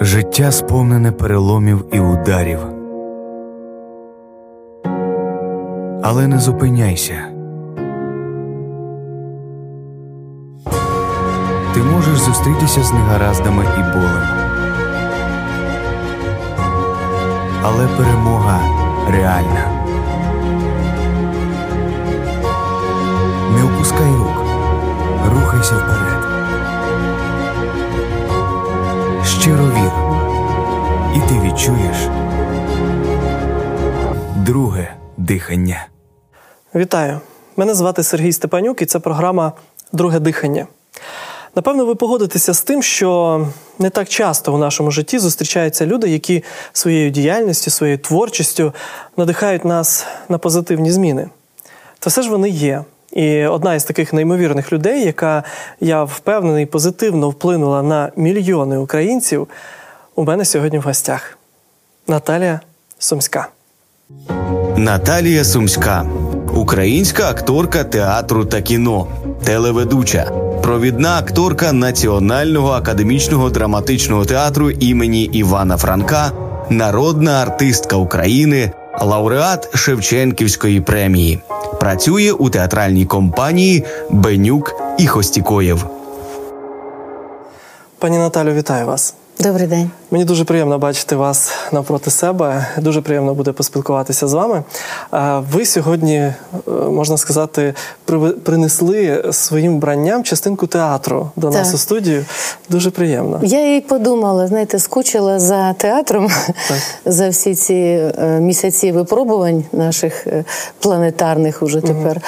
Життя сповнене переломів і ударів. Але не зупиняйся. Ти можеш зустрітися з негараздами і болем. Але перемога реальна. Не опускай рук, рухайся вперед. Щиро вір, і ти відчуєш друге дихання. Вітаю! Мене звати Сергій Степанюк, і це програма Друге дихання. Напевно, ви погодитеся з тим, що не так часто в нашому житті зустрічаються люди, які своєю діяльністю, своєю творчістю надихають нас на позитивні зміни. Та все ж вони є. І одна із таких неймовірних людей, яка я впевнений позитивно вплинула на мільйони українців, у мене сьогодні в гостях Наталія Сумська. Наталія Сумська, українська акторка театру та кіно, телеведуча, провідна акторка Національного академічного драматичного театру імені Івана Франка, народна артистка України, лауреат Шевченківської премії. Працює у театральній компанії Бенюк і Хостікоєв. Пані Наталю, вітаю вас. Добрий день. Мені дуже приємно бачити вас навпроти себе. Дуже приємно буде поспілкуватися з вами. Ви сьогодні, е, можна сказати, принесли своїм вбранням частинку театру до так. нас у студію. Дуже приємно. Я і подумала, знаєте, скучила за театром так. за всі ці е, місяці випробувань наших е, планетарних уже тепер.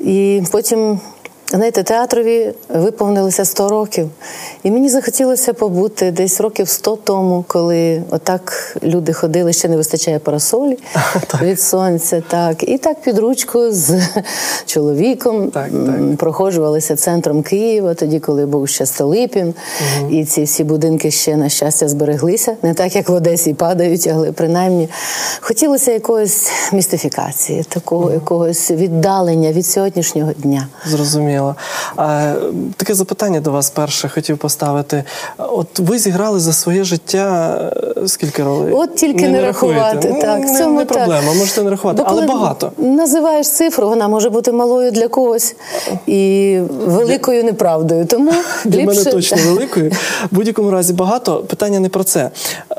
Угу. І потім. Знаєте, театрові виповнилося 100 років, і мені захотілося побути десь років 100 тому, коли отак люди ходили, ще не вистачає парасолі від сонця. Так, і так під ручку з чоловіком так, так. проходжувалися центром Києва, тоді, коли був ще Столипін, угу. і ці всі будинки ще на щастя збереглися, не так як в Одесі падають, але принаймні хотілося якоїсь містифікації, такого угу. якогось віддалення від сьогоднішнього дня. Зрозуміло зрозуміло. А, Таке запитання до вас перше хотів поставити. От ви зіграли за своє життя е, скільки ролей? От тільки не, не рахувати. Ну, так, не, цьому не проблема, так. можете не рахувати, Бо але багато. Називаєш цифру, вона може бути малою для когось і великою для... неправдою. Тому для ліпше... мене точно великою. В будь-якому разі багато. Питання не про це.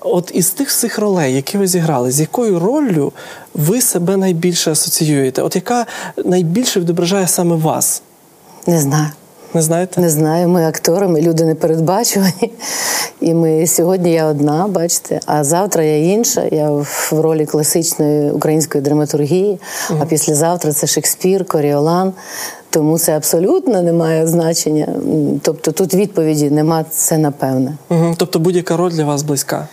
От із тих всіх ролей, які ви зіграли, з якою роллю ви себе найбільше асоціюєте? От яка найбільше відображає саме вас? Не знаю. Не знаєте? Не знаю. Ми актори, ми люди непередбачувані. І ми сьогодні я одна, бачите, а завтра я інша. Я в ролі класичної української драматургії, угу. а післязавтра це Шекспір, Коріолан. Тому це абсолютно не має значення. Тобто тут відповіді нема, це напевне. Угу. Тобто будь-яка роль для вас близька.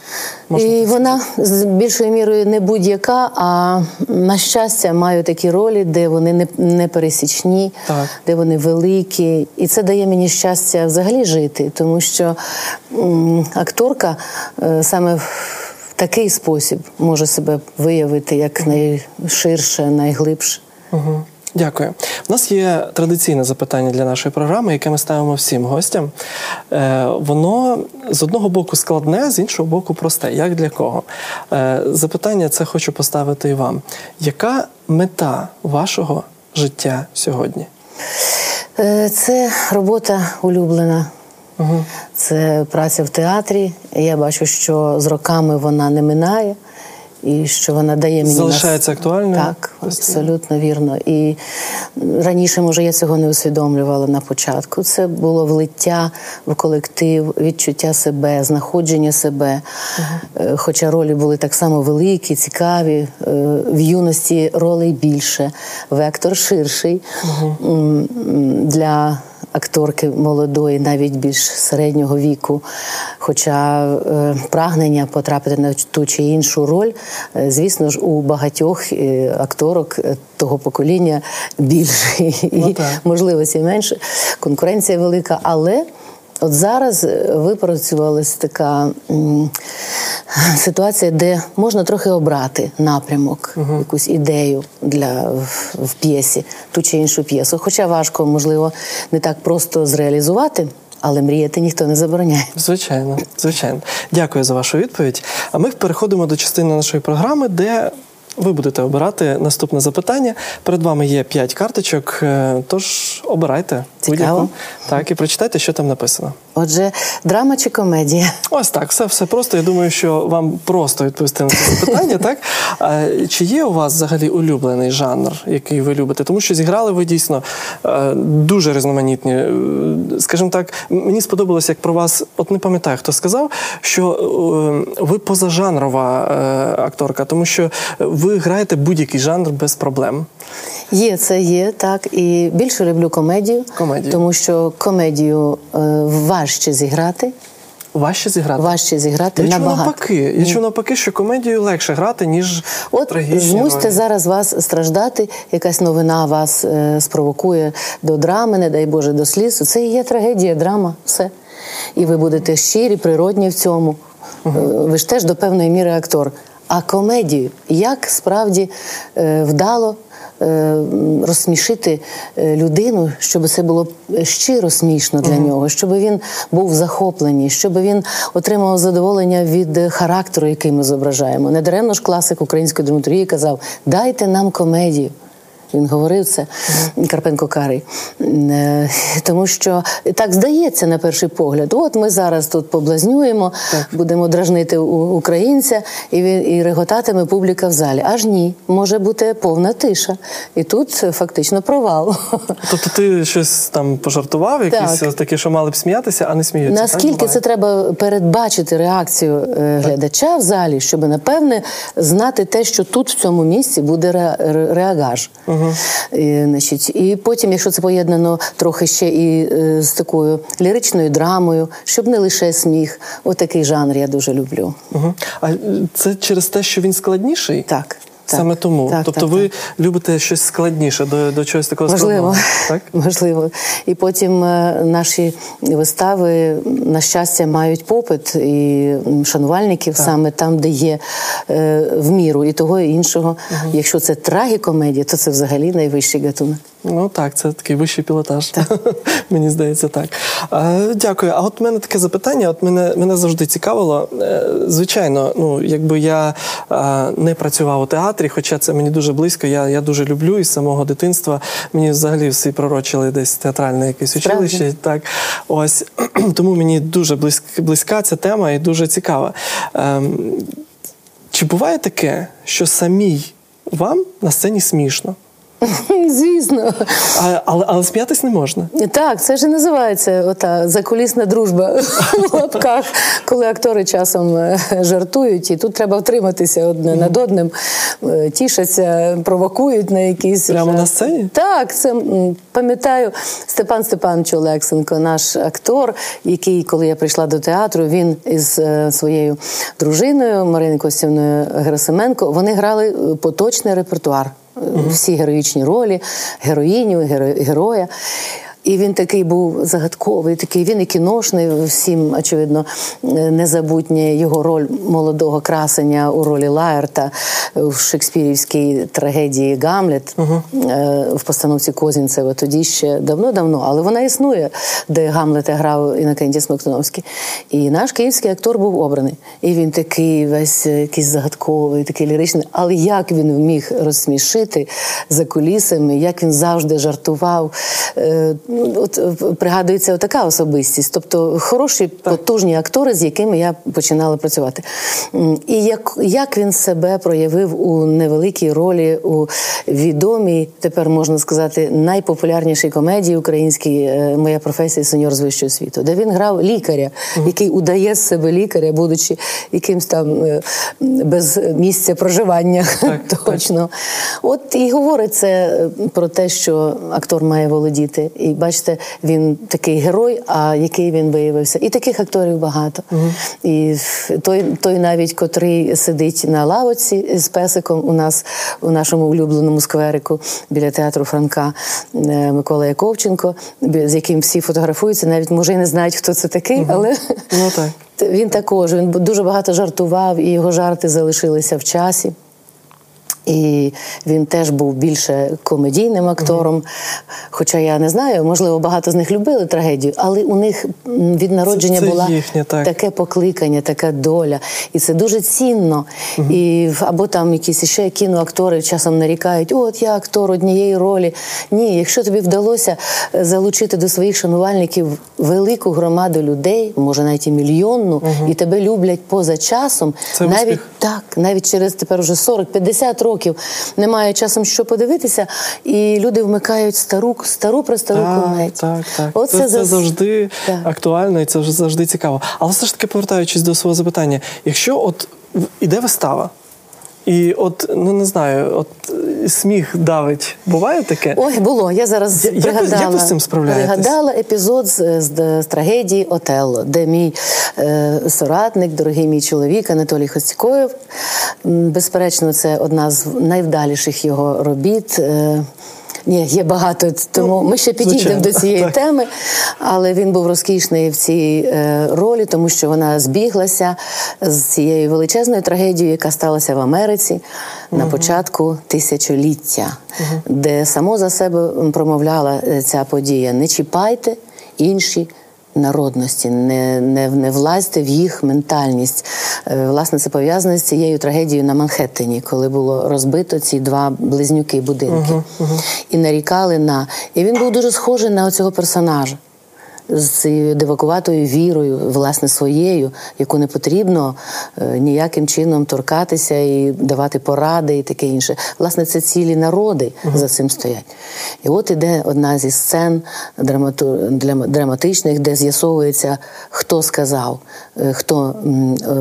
Можна І вона з більшою мірою не будь-яка, а на щастя маю такі ролі, де вони не, не пересічні, так. де вони великі. І це дає мені щастя взагалі жити, тому що м, акторка е, саме в такий спосіб може себе виявити як найширше, найглибше. Угу. Дякую. У нас є традиційне запитання для нашої програми, яке ми ставимо всім гостям. Е, воно з одного боку складне, з іншого боку, просте. Як для кого? Е, запитання це хочу поставити і вам. Яка мета вашого життя сьогодні? Е, це робота улюблена. Угу. Це праця в театрі. Я бачу, що з роками вона не минає і що вона дає мені залишається нас... актуальною? Так, абсолютно вірно. І раніше, може, я цього не усвідомлювала на початку. Це було влиття в колектив, відчуття себе, знаходження себе. uh Хоча ролі були так само великі, цікаві. Е, в юності ролей більше, вектор ширший uh для акторки молодої, навіть більш середнього віку. Хоча е, прагнення потрапити на ту чи іншу роль, е, звісно ж, у багатьох е, акторок того покоління більше ну, і можливості менше. Конкуренція велика, але. От зараз випрацювалася така ситуація, де можна трохи обрати напрямок, uh-huh. якусь ідею для в, в п'єсі, ту чи іншу п'єсу. Хоча важко, можливо, не так просто зреалізувати. але мріяти ніхто не забороняє. Звичайно, звичайно. Дякую за вашу відповідь. А ми переходимо до частини нашої програми, де ви будете обирати наступне запитання. Перед вами є п'ять карточок, е, тож обирайте Цікаво. Так, і прочитайте, що там написано. Отже, драма чи комедія? Ось так, все, все просто. Я думаю, що вам просто відповісти на це запитання, так? А, чи є у вас взагалі улюблений жанр, який ви любите? Тому що зіграли ви дійсно е, дуже різноманітні. Е, Скажімо так, мені сподобалось, як про вас, от не пам'ятаю, хто сказав, що е, ви позажанрова акторка, тому що ви граєте будь-який жанр без проблем. Є, це є, так. І більше люблю комедію, Комедію. тому що комедію е, важче зіграти. Важче зіграти. Важче зіграти Я чув набагато. навпаки. Я чув навпаки, що комедію легше грати, ніж От змусьте ролі. зараз вас страждати, якась новина вас е, спровокує до драми, не дай Боже, до сліз. Це і є трагедія, драма, все. І ви будете щирі, природні в цьому. Е, Ви ж теж до певної міри актор. А комедію, як справді е, вдало розсмішити е, людину, щоб це було щиро смішно для нього, щоб він був захоплений, щоб він отримав задоволення від е, характеру, який ми зображаємо. Недаремно ж класик української драматургії казав: дайте нам комедію. Він говорив це Карпенко Карий. Е, Тому що так здається на перший погляд. От ми зараз тут поблазнюємо, будемо дражнити українця, і він і реготатиме публіка в залі. Аж ні, може бути повна тиша. І тут фактично провал. Тобто ти щось там пожартував, якісь Так. такі, що мали б сміятися, а не сміються. Наскільки так, це треба передбачити реакцію е, глядача в залі, щоб напевне знати те, що тут в цьому місці буде ре- ре- І, значить, і потім, якщо це поєднано трохи ще і е, з такою ліричною драмою, щоб не лише сміх. Отакий жанр я дуже люблю. Угу. А е, це через те, що він складніший? Так. Так, Саме тому. Так, тобто так, ви так. любите щось складніше, до, до чогось такого Можливо, складного. Так? можливо. І потім е, наші вистави, на щастя, мають попит і шанувальників саме там, де є е, в міру і того, і іншого. Якщо це трагікомедія, то це взагалі найвищий гатунок. Ну так, це такий вищий пілотаж. Мені здається, так. Дякую. А от в мене таке запитання. От мене, мене завжди цікавило. Е, Звичайно, ну якби я не працював у театрі, хоча це мені дуже близько, я, я дуже люблю із самого дитинства. Мені взагалі всі пророчили десь театральне якесь училище. Так, ось тому мені дуже близька, близька ця тема і дуже цікава. Ем, чи буває таке, що самій вам на сцені смішно? Звісно. А, але, але сміятись не можна. Так, це ж і називається ота закулісна дружба в лапках, коли актори часом е, жартують, і тут треба втриматися одне над одним, е, тішаться, провокують на якісь Прямо на сцені? Так, це пам'ятаю Степан Степанович Олексенко, наш актор, який, коли я прийшла до театру, він із е, своєю дружиною Мариною Костівною Герасименко, вони грали поточний репертуар. Всі героїчні ролі, героїню, геро- героя. І він такий був загадковий, такий він і кіношний, всім, очевидно, е, незабутнє його роль молодого красення у ролі Лаерта в шекспірівській трагедії Гамлет е, в постановці Козінцева. Тоді ще давно-давно, але вона існує, де Гамлета грав Інокентій Смоктуновський. І наш київський актор був обраний. І він такий весь е, якийсь загадковий, такий ліричний. Але як він вміг розсмішити за кулісами, як він завжди жартував. Ну, От е, пригадується така особистість, тобто хороші, потужні актори, з якими я починала працювати. І як, як він себе проявив у невеликій ролі у відомій, тепер можна сказати, найпопулярнішій комедії українській е, моя професія сеньор з вищого світу, де він грав лікаря, який удає з себе лікаря, будучи якимсь там е, без місця проживання. Точно. От і говорить це про те, що актор має володіти. І бачите, він такий герой, а який він виявився. І таких акторів багато. І той, той навіть, котрий сидить на лавоці з песиком у нас у нашому улюбленому скверику біля театру Франка е, Микола Яковченко, з яким всі фотографуються, навіть може і не знають, хто це такий, але Ну так. він також він дуже багато жартував, і його жарти залишилися в часі. І він теж був більше комедійним актором. Хоча я не знаю, можливо, багато з них любили трагедію, але у них від народження це була їхнє, так. таке покликання, така доля. І це дуже цінно. І, або там якісь ще кіноактори часом нарікають, от я актор однієї ролі. Ні, якщо тобі вдалося залучити до своїх шанувальників велику громаду людей, може навіть і мільйонну, і тебе люблять поза часом, Це навіть успіх. так, навіть через тепер уже 40-50 років немає часом що подивитися, і люди вмикають стару, стару престару Так, комедію. так, так. Оце це, це завжди Так. актуально і це завжди цікаво. Але все ж таки, повертаючись до свого запитання, якщо от іде вистава, і от, ну не знаю, от е, сміх давить, буває таке? Ой, було. Я зараз Я- пригадала, як ви з цим пригадала епізод з, з, з трагедії Отелло, де мій е, соратник, дорогий мій чоловік Анатолій Хостікоєв. Безперечно, це одна з найвдаліших його робіт. Е, ні, є багато, тому ми ще підійдемо звичайно, до цієї теми, але він був розкішний в цій е, ролі, тому що вона збіглася з цією величезною трагедією, яка сталася в Америці на початку тисячоліття, де само за себе промовляла е, ця подія: не чіпайте інші. Народності, не, не, не влазьте в їх ментальність. Е, Власне, це пов'язане з цією трагедією на Манхеттені, коли було розбито ці два близнюки будинки. І нарікали на. І він був дуже схожий на цього персонажа з цією дивакуватою вірою, власне, своєю, яку не потрібно е, ніяким чином торкатися і давати поради і таке інше. Власне, це цілі народи за цим стоять. І от іде одна зі сцен драмату, драма- драматичних, де з'ясовується, хто сказав, е, хто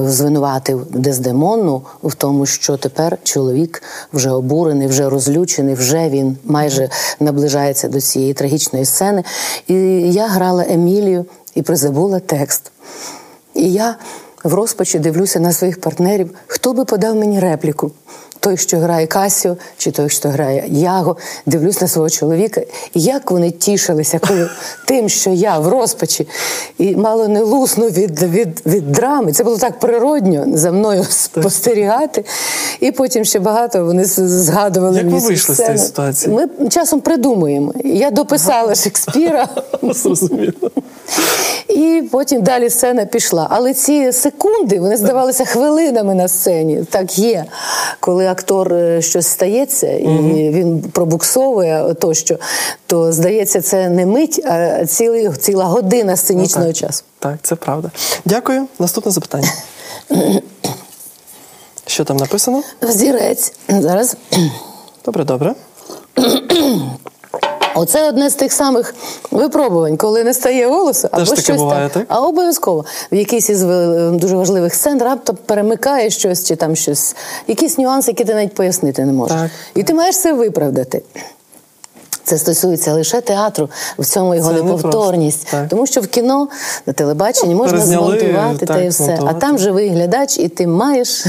е, звинуватив Дездемонну в тому, що тепер чоловік вже обурений, вже розлючений, вже він майже наближається до цієї трагічної сцени. І я грала Емілію і призабула текст. І я в розпачі дивлюся на своїх партнерів, хто би подав мені репліку. Той, що грає Касіо, чи той, що грає Яго, дивлюсь на свого чоловіка, і як вони тішилися, коли тим, що я в розпачі, і мало не лусну від, від, від драми. Це було так природньо за мною спостерігати. І потім ще багато вони згадували. Як ви вийшли з цієї ситуації? Ми часом придумуємо. Я дописала Шекспіра. Зрозуміло. І потім далі сцена пішла. Але ці секунди вони здавалися хвилинами на сцені. Так є. Коли актор е, щось стається і він пробуксовує тощо, то здається, це не мить, а цілий, ціла година сценічного Ну, так. часу. Так, це правда. Дякую. Наступне запитання. Що там написано? Взірець. Зараз. Добре, добре. Оце одне з тих самих випробувань, коли не стає голосу, або Теж щось буває, так? А обов'язково в якийсь із е, дуже важливих сцен раптом перемикає щось чи там щось, якісь нюанси, які ти навіть пояснити не можеш. Так. І ти маєш це виправдати. Це стосується лише театру, в цьому його Це неповторність. так. Тому що в кіно на телебаченні можна перезняли, змонтувати та так, і все. А там живий глядач, і ти маєш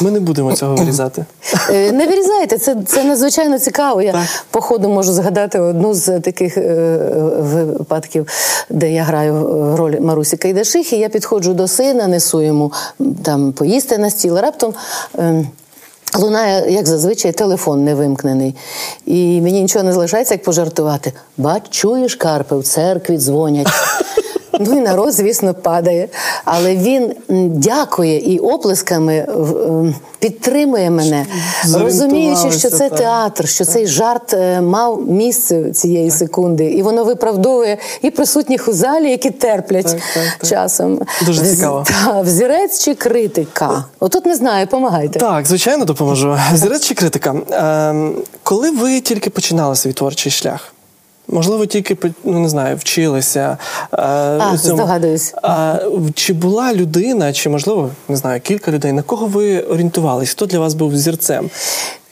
Ми не будемо цього вирізати. Е, Не вирізайте, це, це надзвичайно цікаво. Я Так. по ходу можу згадати одну з таких е, випадків, де я граю роль Марусі Кайдашихи. Я підходжу до сина, несу йому там поїсти на стіл. Раптом. е, Лунає, як зазвичай, телефон не вимкнений. І мені нічого не залишається, як пожартувати. Бач, чуєш, Карпе, в церкві дзвонять. Ну і народ, звісно, падає. Але він дякує і оплесками ем, підтримує мене, розуміючи, що це театр, що цей жарт е, мав місце цієї секунди, і воно виправдовує і присутніх у залі, які терплять Так, так, часом. Дуже цікаво. Та, взірець чи критика? Отут не знаю, помагайте. Так, звичайно, допоможу. Зірець чи критика. Ем, коли ви тільки починали свій творчий шлях? Можливо, тільки ну не знаю, вчилися. А, у здогадуюсь. А, чи була людина, чи можливо не знаю, кілька людей, на кого ви орієнтувались? Хто для вас був зірцем?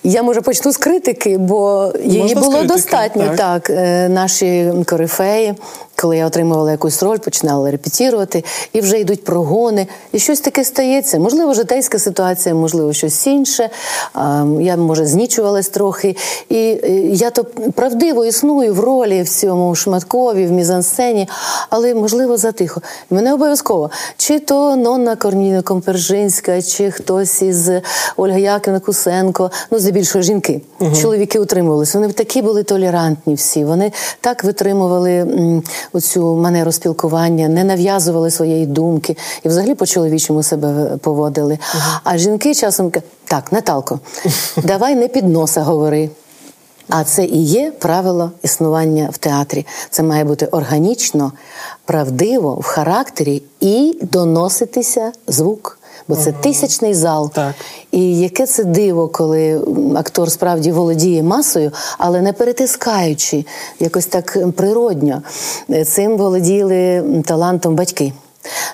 Я може почну з критики, бо її Можна було критики, достатньо. так. Так, Е, наші корифеї, коли я отримувала якусь роль, починала репетірувати, і вже йдуть прогони, і щось таке стається. Можливо, житейська ситуація, можливо, щось інше. Я, може, знічувалась трохи. І е, я то правдиво існую в ролі в цьому шматкові, в мізансцені, але, можливо, затихо. Мене обов'язково. Чи то Нонна Корніна Компержинська, чи хтось із Ольга Яківна Кусенко, ну, здебільшого жінки. Угу. Чоловіки утримувалися. Вони такі були толерантні всі. Вони так витримували оцю манеру спілкування, не нав'язували своєї думки і взагалі по-чоловічому себе поводили. А жінки часом кажуть, так, Наталко, давай не під носа говори. А це і є правило існування в театрі. Це має бути органічно, правдиво, в характері і доноситися звук бо це тисячний зал. Так. І яке це диво, коли актор справді володіє масою, але не перетискаючи якось так природньо. Цим володіли талантом батьки.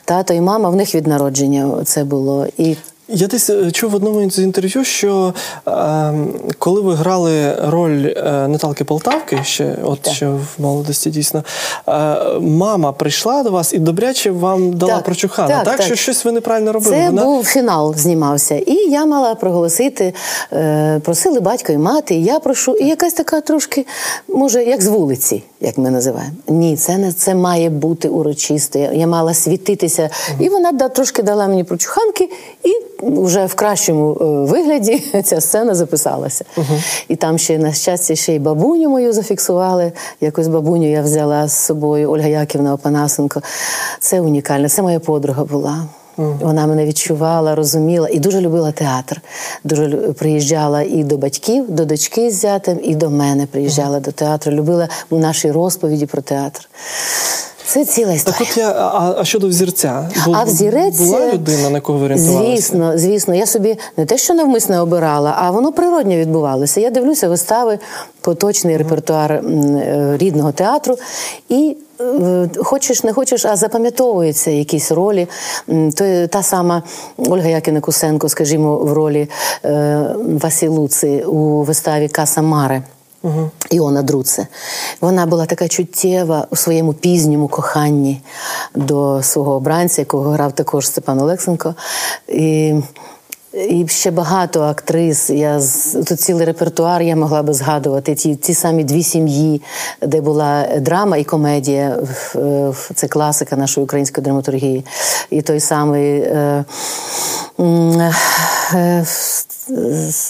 Тато і мама в них від народження це було. І я десь е, чув в одному з інтерв'ю, що е, коли ви грали роль е, Наталки Полтавки, ще от так. ще в молодості дійсно, е, мама прийшла до вас і добряче вам дала так, прочухана, так, так, так що щось ви неправильно робили. Це Вона... був фінал, знімався. І я мала проголосити, е, просили батько і мати, і я прошу, і якась така трошки, може, як з вулиці, як ми називаємо. Ні, це не це має бути урочисто. Я, я мала світитися. І вона да, трошки дала мені прочуханки. і вже в кращому е, вигляді ця сцена записалася. Uh-huh. І там ще, на щастя, ще й бабуню мою зафіксували. Якось бабуню я взяла з собою Ольга Яківна Опанасенко. Це унікально. Це моя подруга була. Mm. Вона мене відчувала, розуміла і дуже любила театр. Дуже приїжджала і до батьків, до дочки з зятем, і до мене приїжджала mm. до театру. Любила у нашій розповіді про театр. Це ціла історія. Так от я, а, а щодо взірця, Бу, а взірець була людина, на кого ви орієнтувалися? Звісно, звісно. Я собі не те, що навмисне обирала, а воно природньо відбувалося. Я дивлюся вистави, поточний репертуар е, рідного театру і. Е, хочеш, не хочеш, а запам'ятовуються якісь ролі. То та сама Ольга Якіна Кусенко, скажімо, в ролі е, Василуци у виставі Каса Маре. Іона Друце. Вона була така чуттєва у своєму пізньому коханні до свого обранця, якого грав також Степан Олексенко. І і ще багато актрис. Я Тут цілий репертуар я могла би згадувати. Ті ті самі дві сім'ї, де була драма і комедія. Це класика нашої української драматургії. І той самий. Е, е,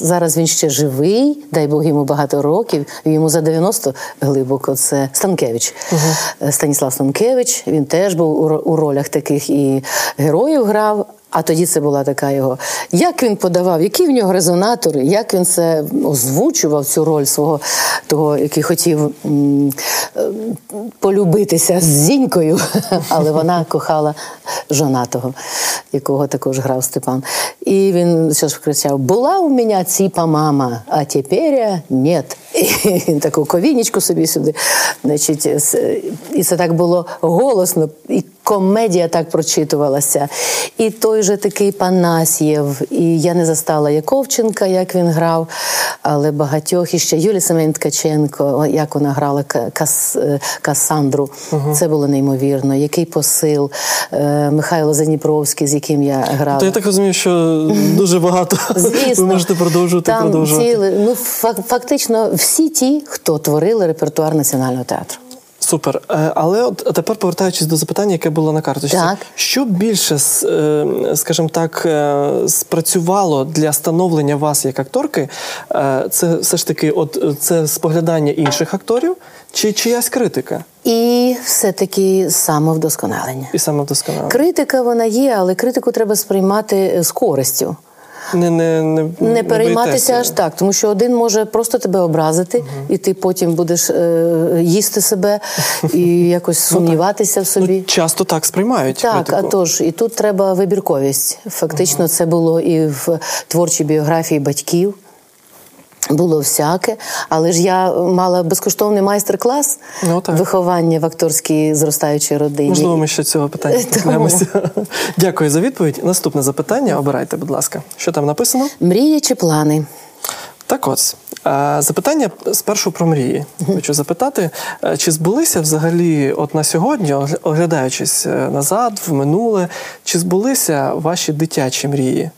Зараз він ще живий, дай Бог йому багато років. Йому за 90 глибоко. Це Станкевич. Uh-huh. Станіслав Станкевич. Він теж був у ролях таких і героїв грав. А тоді це була така його. Як він подавав, які в нього резонатори, як він це озвучував цю роль свого того, який хотів м- полюбитися з зінькою, але вона кохала жонатого, якого також грав Степан. І він що ж кричав: була у мене ціпа мама, а тепер нет. Він таку ковінічку собі сюди. Значить, І це так було голосно. І комедія так прочитувалася. І той же такий Панасьєв, і я не застала Яковченка, як він грав, але багатьох іще Юлія Семен Ткаченко, як вона грала Кас, Касандру. Угу. Це було неймовірно. Який посил е, Михайло Заніпровський, з яким я грала. То я так розумію, що дуже багато Звісно, ви можете продовжувати там продовжувати. Ціли, ну фактично всі ті, хто творили репертуар національного театру. Супер. Е, але от тепер повертаючись до запитання, яке було на карточці, так. що більше, е, скажімо так, е, спрацювало для становлення вас як акторки, це все ж таки, от це споглядання інших акторів чи чиясь критика? І все-таки самовдосконалення. І самовдосконалення. Критика вона є, але критику треба сприймати з користю не не, не, не перейматися аж так, тому що один може просто тебе образити, угу. і ти потім будеш е, їсти себе і якось ну, сумніватися ну, в собі. Ну, Часто так сприймають. Так, критику. а тож, і тут треба вибірковість. Фактично, угу. це було і в творчій біографії батьків. Було всяке, але ж я мала безкоштовний майстер-клас ну, виховання в акторській зростаючій родині. Можливо, ми ще цього питання торкнемося. Дякую за відповідь. Наступне запитання. Обирайте, будь ласка, що там написано? Мрії чи плани? Так, ось Е, Запитання спершу про мрії. Хочу запитати, чи збулися взагалі, от на сьогодні, оглядаючись е, назад, в минуле, чи збулися ваші дитячі мрії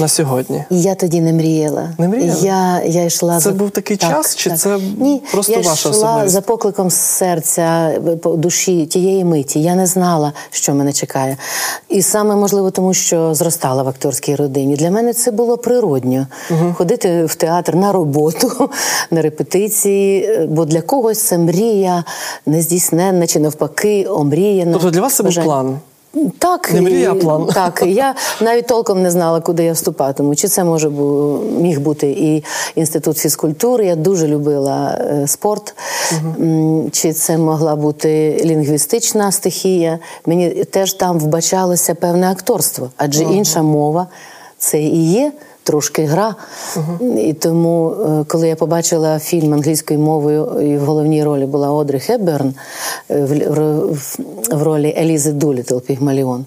на сьогодні? Я тоді не мріяла. Не мріяла? Я, я йшла Це за... був такий час, чи це Ні, просто я ваша йшла особливість? за покликом серця, по душі тієї миті. Я не знала, що мене чекає. І саме можливо, тому що зростала в акторській родині. Для мене це було природньо. Ходити в театр на роботу, на репетиції. Бо для когось це мрія нездійсненна чи навпаки, омріяна. Тобто для вас це був план? Так, Не мрія, а план. Так, я навіть толком не знала, куди я вступатиму. Чи це може бу- міг бути і інститут фізкультури. Я дуже любила е, спорт. угу. Чи це могла бути лінгвістична стихія? Мені теж там вбачалося певне акторство, адже інша мова це і є. Трошки гра. І тому, е, коли я побачила фільм англійською мовою, і в головній ролі була Одрі Хепберн е, в, ролі Елізи Дулітл Пігмаліон,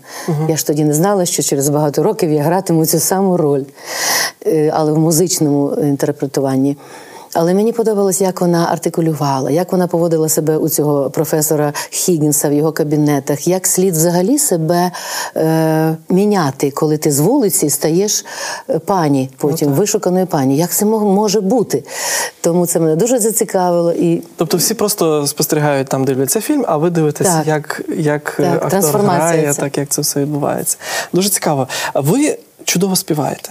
я ж тоді не знала, що через багато років я гратиму цю саму роль, е, але в музичному інтерпретуванні. Але мені подобалось, як вона артикулювала, як вона поводила себе у цього професора Хіггінса в його кабінетах, як слід взагалі себе е, міняти, коли ти з вулиці стаєш е, пані, потім вишуканою пані. Як це може бути? Тому це мене дуже зацікавило. І Тобто всі просто спостерігають там, дивляться фільм, а ви дивитесь, Так. як, як е, Так, актор трансформація грає, так як це все відбувається. Дуже цікаво. Ви чудово співаєте.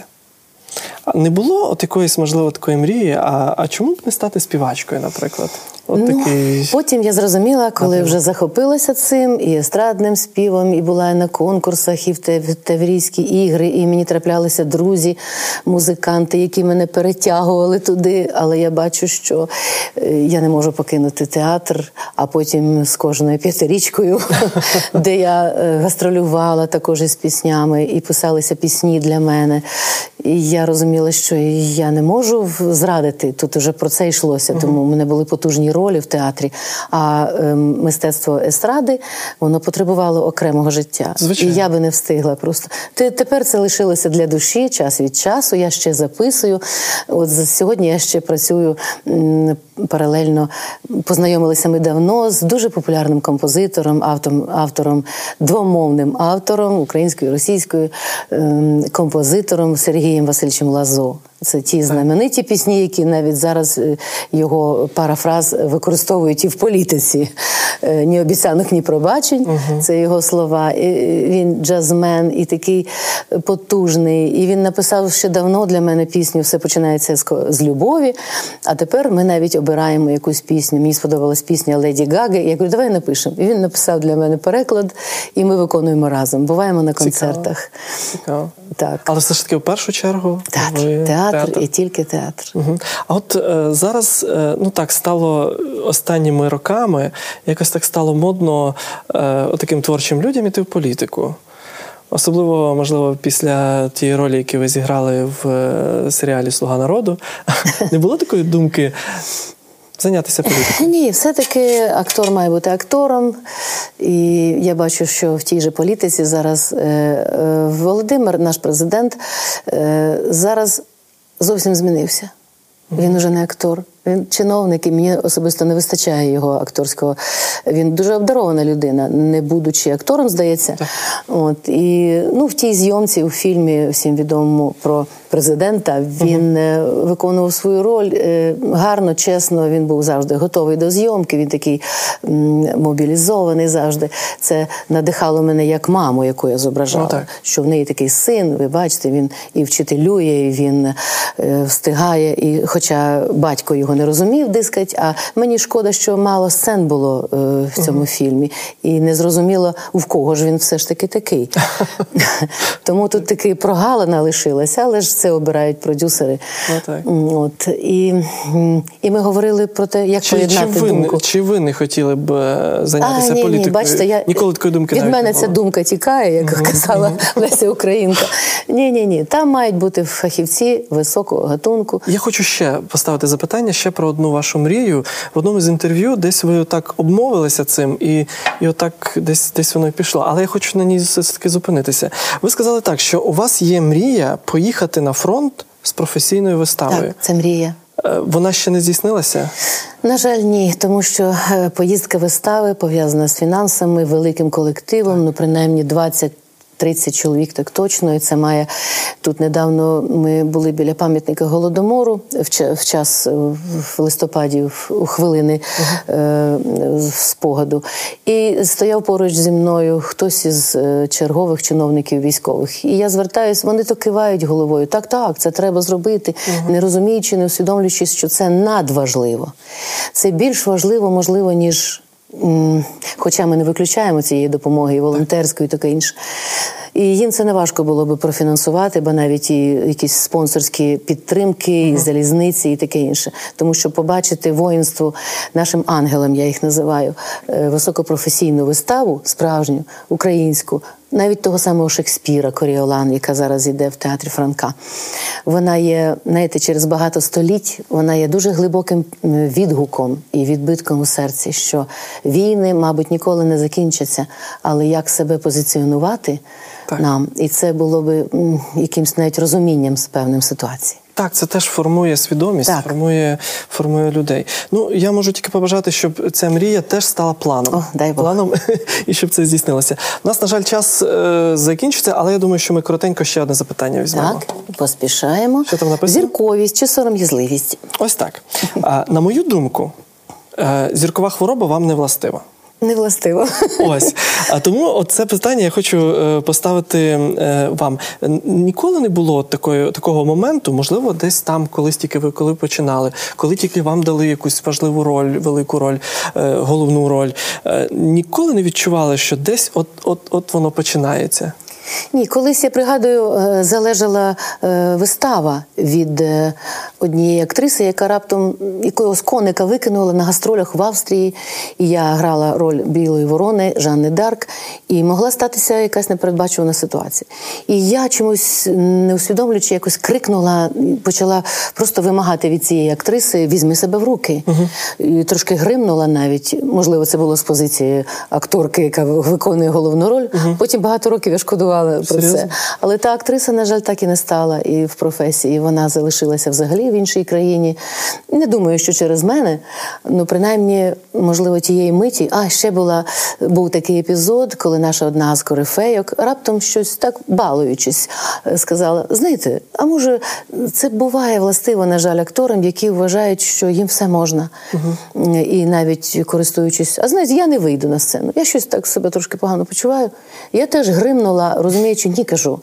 Не було от якоїсь, можливо, такої мрії, а, а чому б не стати співачкою, наприклад? От Ну, такий... Потім я зрозуміла, коли вже захопилася цим і естрадним співом, і була на конкурсах, і в Таврійські ігри, і мені траплялися друзі, музиканти, які мене перетягували туди. Але я бачу, що е, я не можу покинути театр, а потім з кожною п'ятирічкою, де я е, гастролювала також із піснями, і писалися пісні для мене. І я розуміла, що я не можу зрадити. Тут уже про це йшлося, тому у мене були потужні ролі в театрі. А ем, мистецтво естради воно потребувало окремого життя. Звичайно. І я би не встигла просто. Тепер це лишилося для душі час від часу. Я ще записую. От сьогодні я ще працюю паралельно. Познайомилися ми давно з дуже популярним композитором, автором, автором двомовним автором українською і російською ем, композитором Сергієм Васильовичем so. Це ті знамениті пісні, які навіть зараз е, його парафраз використовують і в політиці. Е, Ні обіцянок, ні пробачень. Це його слова. І Він джазмен і такий потужний. І він написав ще давно для мене пісню Все починається з любові. А тепер ми навіть обираємо якусь пісню. Мені сподобалась пісня Леді Гаги. Я кажу, давай напишемо. І він написав для мене переклад, і ми виконуємо разом. Буваємо на концертах. Цікаво. Так. Але все ж таки, в першу чергу, Театр, ви театр, і тільки театр. Мгм. А от е, зараз е, ну так стало останніми роками, якось так стало модно е, таким творчим людям іти в політику. Особливо, можливо, після тієї ролі, які ви зіграли в е, серіалі Слуга народу. Не було такої думки зайнятися політикою? Ні, все-таки актор має бути актором. І я бачу, що в тій же політиці зараз е, е, Володимир, наш президент, е, зараз зовсім змінився. Він уже не актор. Він чиновник, і мені особисто не вистачає його акторського. Він дуже обдарована людина, не будучи актором, здається. От і ну в тій зйомці у фільмі всім відомому про президента він е, виконував свою роль е, гарно, чесно. Він був завжди готовий до зйомки. Він такий мобілізований завжди. Це надихало мене як маму, яку я зображала. Ну. Що в неї такий син, ви бачите, він і вчителює, і він е, встигає. І, хоча батько його не розумів, дискать, а мені шкода, що мало сцен було е, в цьому фільмі, і не зрозуміло, в кого ж він все ж таки такий. Тому тут таки прогалина лишилася, але ж це обирають продюсери. От і, і ми говорили про те, як Чи, чи, ви, думку. чи ви не хотіли б е, зайнятися А, ні, політикою? Ні, бачите, я, Ніколи такої думки від навіть мене не ця думка тікає, як казала Леся Українка. Ні, ні, ні. Там мають бути фахівці високого гатунку. Я хочу ще поставити запитання ще про одну вашу мрію. В одному з інтерв'ю десь ви так обмовилися цим, і, і отак десь десь воно і пішло. Але я хочу на ній все-таки зупинитися. Ви сказали так, що у вас є мрія поїхати на фронт з професійною виставою. Так, це мрія. Е, вона ще не здійснилася? На жаль, ні, тому що е, поїздка вистави пов'язана з фінансами, великим колективом, ну принаймні 20 30 чоловік так точно. І це має тут недавно. Ми були біля пам'ятника голодомору в час в листопаді, у хвилини uh-huh. спогаду. І стояв поруч зі мною хтось із е, чергових чиновників військових. І я звертаюся, вони то кивають головою. Так, так, це треба зробити, uh-huh. не розуміючи, не усвідомлюючи, що це надважливо. Це більш важливо, можливо, ніж. Хоча ми не виключаємо цієї допомоги і волонтерської, і таке інше. І їм це не важко було би профінансувати, бо навіть і якісь спонсорські підтримки, і залізниці, і таке інше. Тому що побачити воїнство нашим ангелам, я їх називаю, е, високопрофесійну виставу, справжню українську, навіть того самого Шекспіра, Коріолан, яка зараз йде в театрі Франка. Вона є, знаєте, через багато століть вона є дуже глибоким відгуком і відбитком у серці, що війни, мабуть, ніколи не закінчаться, але як себе позиціонувати так. нам, і це було би якимсь навіть розумінням з певним ситуацій. Так, це теж формує свідомість, так. формує формує людей. Ну я можу тільки побажати, щоб ця мрія теж стала планом. О, дай Бог. Планом і щоб це здійснилося. У нас, на жаль, час е, закінчиться, але я думаю, що ми коротенько ще одне запитання візьмемо. Так, поспішаємо. Що там написано? Зірковість чи сором'язливість? Ось так. А, На мою думку, е, зіркова хвороба вам не властива. Не властиво. Ось. А тому це питання я хочу е, поставити е, вам. Ніколи не було такої, такого моменту, можливо, десь там, колись тільки ви коли починали, коли тільки вам дали якусь важливу роль, велику роль, е, головну роль. Ніколи не відчували, що десь от, от, от воно починається. Ні, колись я пригадую, е, залежала е, вистава від е, однієї актриси, яка раптом якогось коника викинула на гастролях в Австрії. І я грала роль білої ворони Жанни Дарк, і могла статися якась непередбачувана ситуація. І я чомусь не усвідомлюючи, якось крикнула, почала просто вимагати від цієї актриси візьми себе в руки. Угу. І Трошки гримнула навіть. Можливо, це було з позиції акторки, яка виконує головну роль. Угу. Потім багато років я шкодувала співали про Серйозно? це. Але та актриса, на жаль, так і не стала і в професії. Вона залишилася взагалі в іншій країні. Не думаю, що через мене, ну принаймні, можливо, тієї миті. А ще була був такий епізод, коли наша одна з корифейок раптом щось так балуючись, сказала: знаєте, а може, це буває властиво, на жаль, акторам, які вважають, що їм все можна. Угу. І навіть користуючись, а знаєте, я не вийду на сцену. Я щось так себе трошки погано почуваю. Я теж гримнула розуміючи, ні, кажу,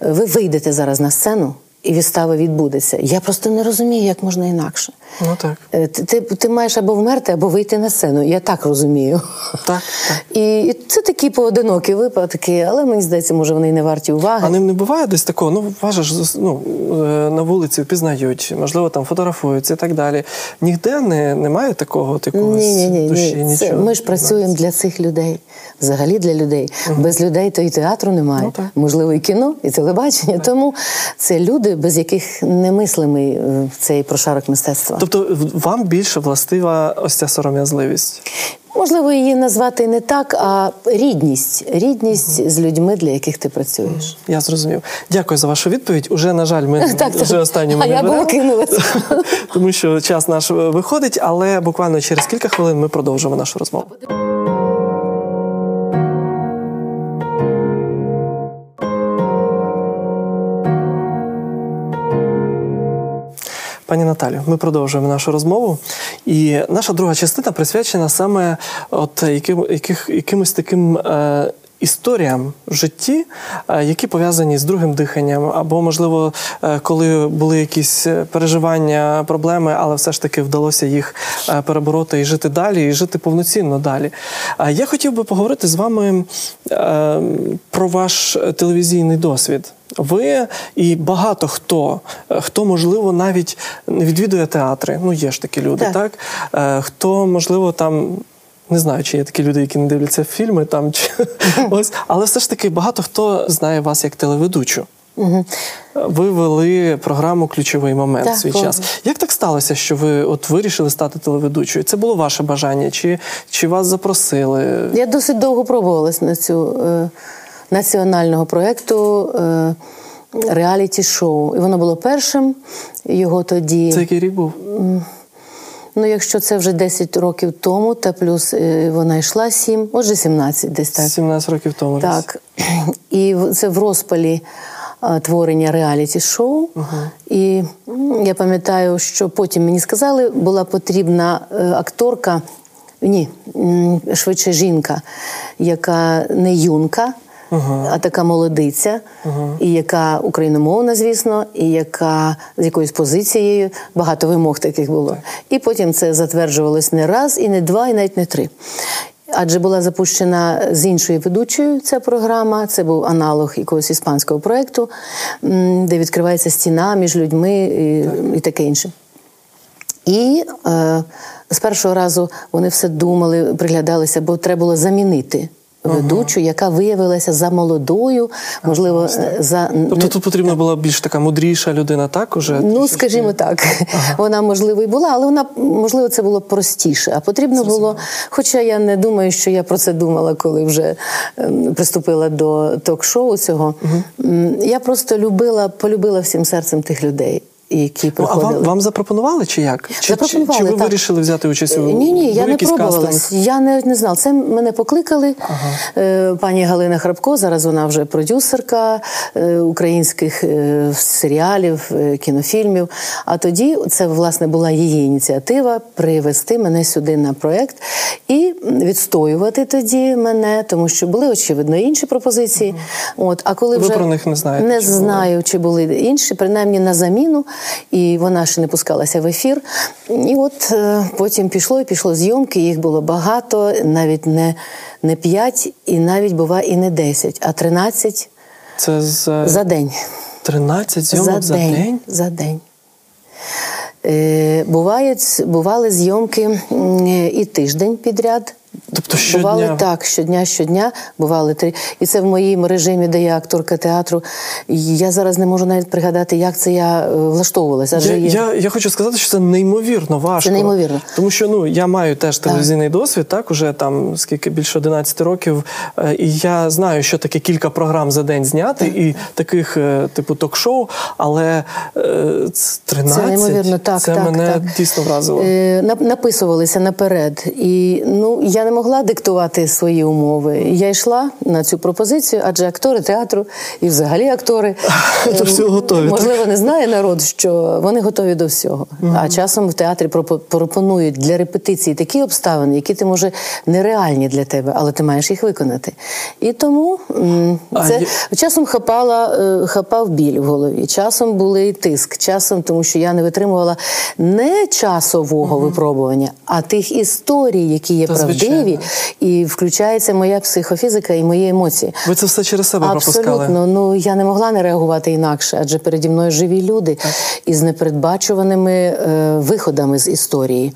ви вийдете зараз на сцену. І вистава відбудеться. Я просто не розумію, як можна інакше. Ну так. Е, ти ти, ти маєш або вмерти, або вийти на сцену. Я так розумію. Так. так. І, і це такі поодинокі випадки, але мені здається, може вони не варті уваги. А ним не буває десь такого. Ну важиш, ну е, на вулиці впізнають, можливо, там фотографуються і так далі. Ніде не немає такого такого ні, ні, ні, душі. Ні. Нічого. Це, ми ж працюємо для цих людей, взагалі для людей. Угу. Без людей то і театру немає. Ну, Можливо, і кіно, і телебачення. Так. Тому це люди без яких немислимий е, цей прошарок мистецтва. Тобто вам більше властива ось ця сором'язливість? Можливо, її назвати не так, а рідність. Рідність угу. з людьми, для яких ти працюєш. Я зрозумів. Дякую за вашу відповідь. Уже, на жаль, ми так, вже останньому а я була кинулася. тому що час наш виходить, але буквально через кілька хвилин ми продовжимо нашу розмову. Пані Наталю, ми продовжуємо нашу розмову, і наша друга частина присвячена саме от яким, яких, якимось таким. Е, Історіям в житті, е, які пов'язані з другим диханням, або, можливо, е, коли були якісь переживання, проблеми, але все ж таки вдалося їх е, перебороти і жити далі, і жити повноцінно далі. Я хотів би поговорити з вами про ваш телевізійний досвід. Ви і багато хто, е, хто можливо навіть не відвідує театри. Ну є ж такі люди, так, так? Е, хто можливо там. Не знаю, чи є такі люди, які не дивляться фільми там чи ось, але все ж таки багато хто знає вас як телеведучу. Угу. Ви вели програму Ключовий момент так, свій час. Як так сталося, що ви от вирішили стати телеведучою? Це було ваше бажання? Чи чи вас запросили? Я досить довго пробувалась на цю. Е національного проєкту. Е, реаліті-шоу. І воно було першим його тоді. Це який рік був? Ну, якщо це вже 10 років тому, та плюс е, вона йшла 7, отже, 17 десь так. 17 років тому. Так. І це в розпалі е, творення реаліті-шоу. І я пам'ятаю, що потім мені сказали, була потрібна акторка, ні, швидше жінка, яка не юнка. А така молодиця, і яка україномовна, звісно, і яка з якоюсь позицією багато вимог таких було. І потім це затверджувалось не раз, і не два, і навіть не три. Адже була запущена з іншою ведучою ця програма. Це був аналог якогось іспанського проєкту, де відкривається стіна між людьми і, і таке інше. І е, з першого разу вони все думали, приглядалися, бо треба було замінити ведучу, яка виявилася за молодою, можливо, е, за Тобто тут потрібна була більш така мудріша людина, так уже? Ну, скажімо так, вона можливо і була, але вона можливо це було простіше. А потрібно було. Хоча я не думаю, що я про це думала, коли вже ем, приступила до ток-шоу цього. Я просто любила, полюбила всім серцем тих людей. Які Ну, а вам, вам запропонували чи як? Чи, чи, Запропонували, чи ви так. вирішили взяти участь у Ні, ні, я не кастинг? Я не, не знала. Це мене покликали. Е, Пані Галина Храбко, зараз вона вже продюсерка е, українських е, серіалів, е, кінофільмів. А тоді це власне була її ініціатива привезти мене сюди на проект і відстоювати тоді мене, тому що були очевидно інші пропозиції. От, а коли Ви вже про них не знаєте, Не чи були? знаю, чи були інші, принаймні на заміну, і вона ще не пускалася в ефір. І от е, потім пішло і пішло зйомки. Їх було багато, навіть не, не 5, і навіть буває і не 10, а 13 Це за, за день. 13 зйомок за, день? За день. Е, бувають, бували зйомки і тиждень підряд. Тобто щодня? Бували так, щодня, щодня, бували три. І це в моїм режимі, де я акторка театру. Я зараз не можу навіть пригадати, як це я е, влаштовувалася. Я, є... я, я хочу сказати, що це неймовірно важко. Це неймовірно. Тому що ну я маю теж телевізійний досвід, так уже там скільки більше 11 років. е, І я знаю, що таке кілька програм за день зняти, і таких е, типу ток-шоу, але е, 13, Це неймовірно, так. це так, мене так. дійсно вразило. Е, написувалися наперед. І ну, я не могла диктувати свої умови. Я йшла на цю пропозицію, адже актори театру і взагалі актори До всього готові, Можливо, не знає народ, що вони готові до всього. А часом в театрі пропо- пропонують для репетиції такі обставини, які ти може нереальні для тебе, але ти маєш їх виконати. І тому м, А це часом хапала, е, хапав біль в голові, часом були тиск, часом, тому що я не витримувала не часового випробування, а тих історій, які є правдиві, звичайно. і включається моя психофізика і мої емоції. Ви це все через себе пропускали. Абсолютно, ну я не могла не реагувати інакше, адже переді мною живі люди із непередбачуваними е, виходами з історії.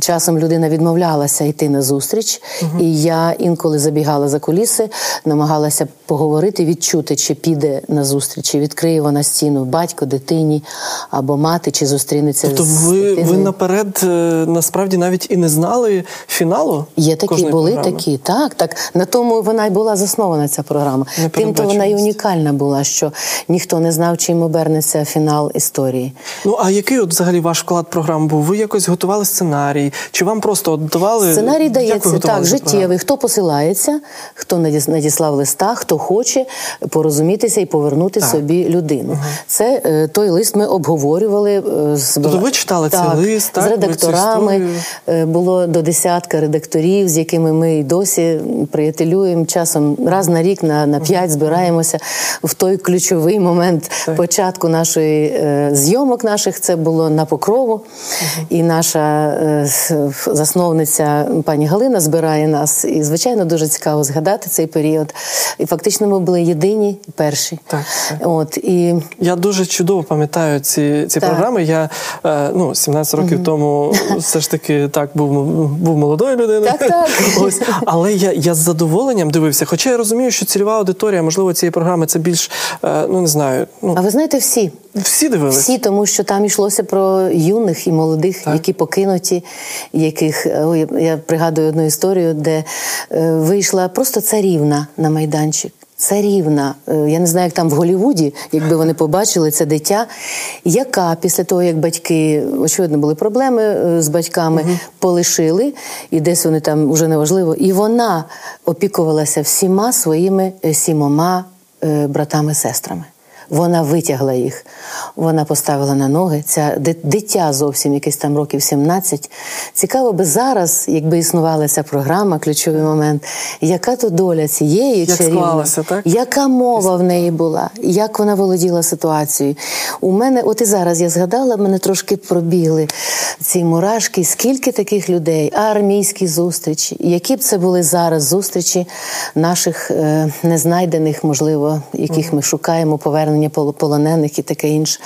Часом людина відмовлялася йти на зустріч, і я інколи забігала за куліси, намагалася поговорити, відчути, чи піде на зустріч, чи відкриє вона стіну батько, дитині або мати, чи зустрінеться Тобто з ви, ви наперед е, насправді навіть і не знали фіналу? Є такі, були програми? такі, так, так. На тому вона й була заснована ця програма. Тим то вона й унікальна була, що ніхто не знав, чим обернеться фінал історії. Ну а який от взагалі ваш вклад в програму був? Ви якось готували сценарій? Чи вам просто от давали Сценарій Як дається так, життєвий. Хто посилається, хто надіслав листа, хто хоче порозумітися і повернути собі людину. Це е, той лист ми обговорювали е, з Тобто ви читали цей лист, так? з редакторами. Е, Було до десятка редакторів, з якими ми і досі приятелюємо. Часом раз на рік на, на п'ять збираємося в той ключовий момент Так. початку нашої е, зйомок наших. Це було на покрову. І наша е, засновниця пані Галина збирає нас. І, звичайно, дуже цікаво згадати цей період. І фактично ми були єдині перші. Так, так. От і Я дуже чудово пам'ятаю ці, ці Так. програми. Я е, ну 17 років тому все ж таки так був був молодою людиною. Так, так. Ось, але я, я з задоволенням дивився. Хоча я розумію, що цільова аудиторія, можливо, цієї програми це більш е, ну не знаю. Ну а ви знаєте, всі. всі дивилися. Всі, тому що там йшлося про юних і молодих, які покинуті, яких ой, я пригадую одну історію, де е, вийшла просто царівна на майданчик. Царівна. Е, я не знаю, як там в Голівуді, якби вони побачили це дитя, яка після того, як батьки, очевидно, були проблеми е, з батьками, угу. полишили, і десь вони там вже неважливо, і вона опікувалася всіма своїми е, сімома братами-сестрами. Вона витягла їх, вона поставила на ноги. Ця дитя зовсім якийсь там років 17. Цікаво би зараз, якби існувала ця програма, ключовий момент, яка то доля цієї як чарівної, так? яка мова в неї була, як вона володіла ситуацією. У мене, от і зараз я згадала, мене трошки пробігли ці мурашки. Скільки таких людей, армійські зустрічі, які б це були зараз зустрічі наших е, незнайдених, можливо, яких ми шукаємо повернення повернення полонених і таке інше.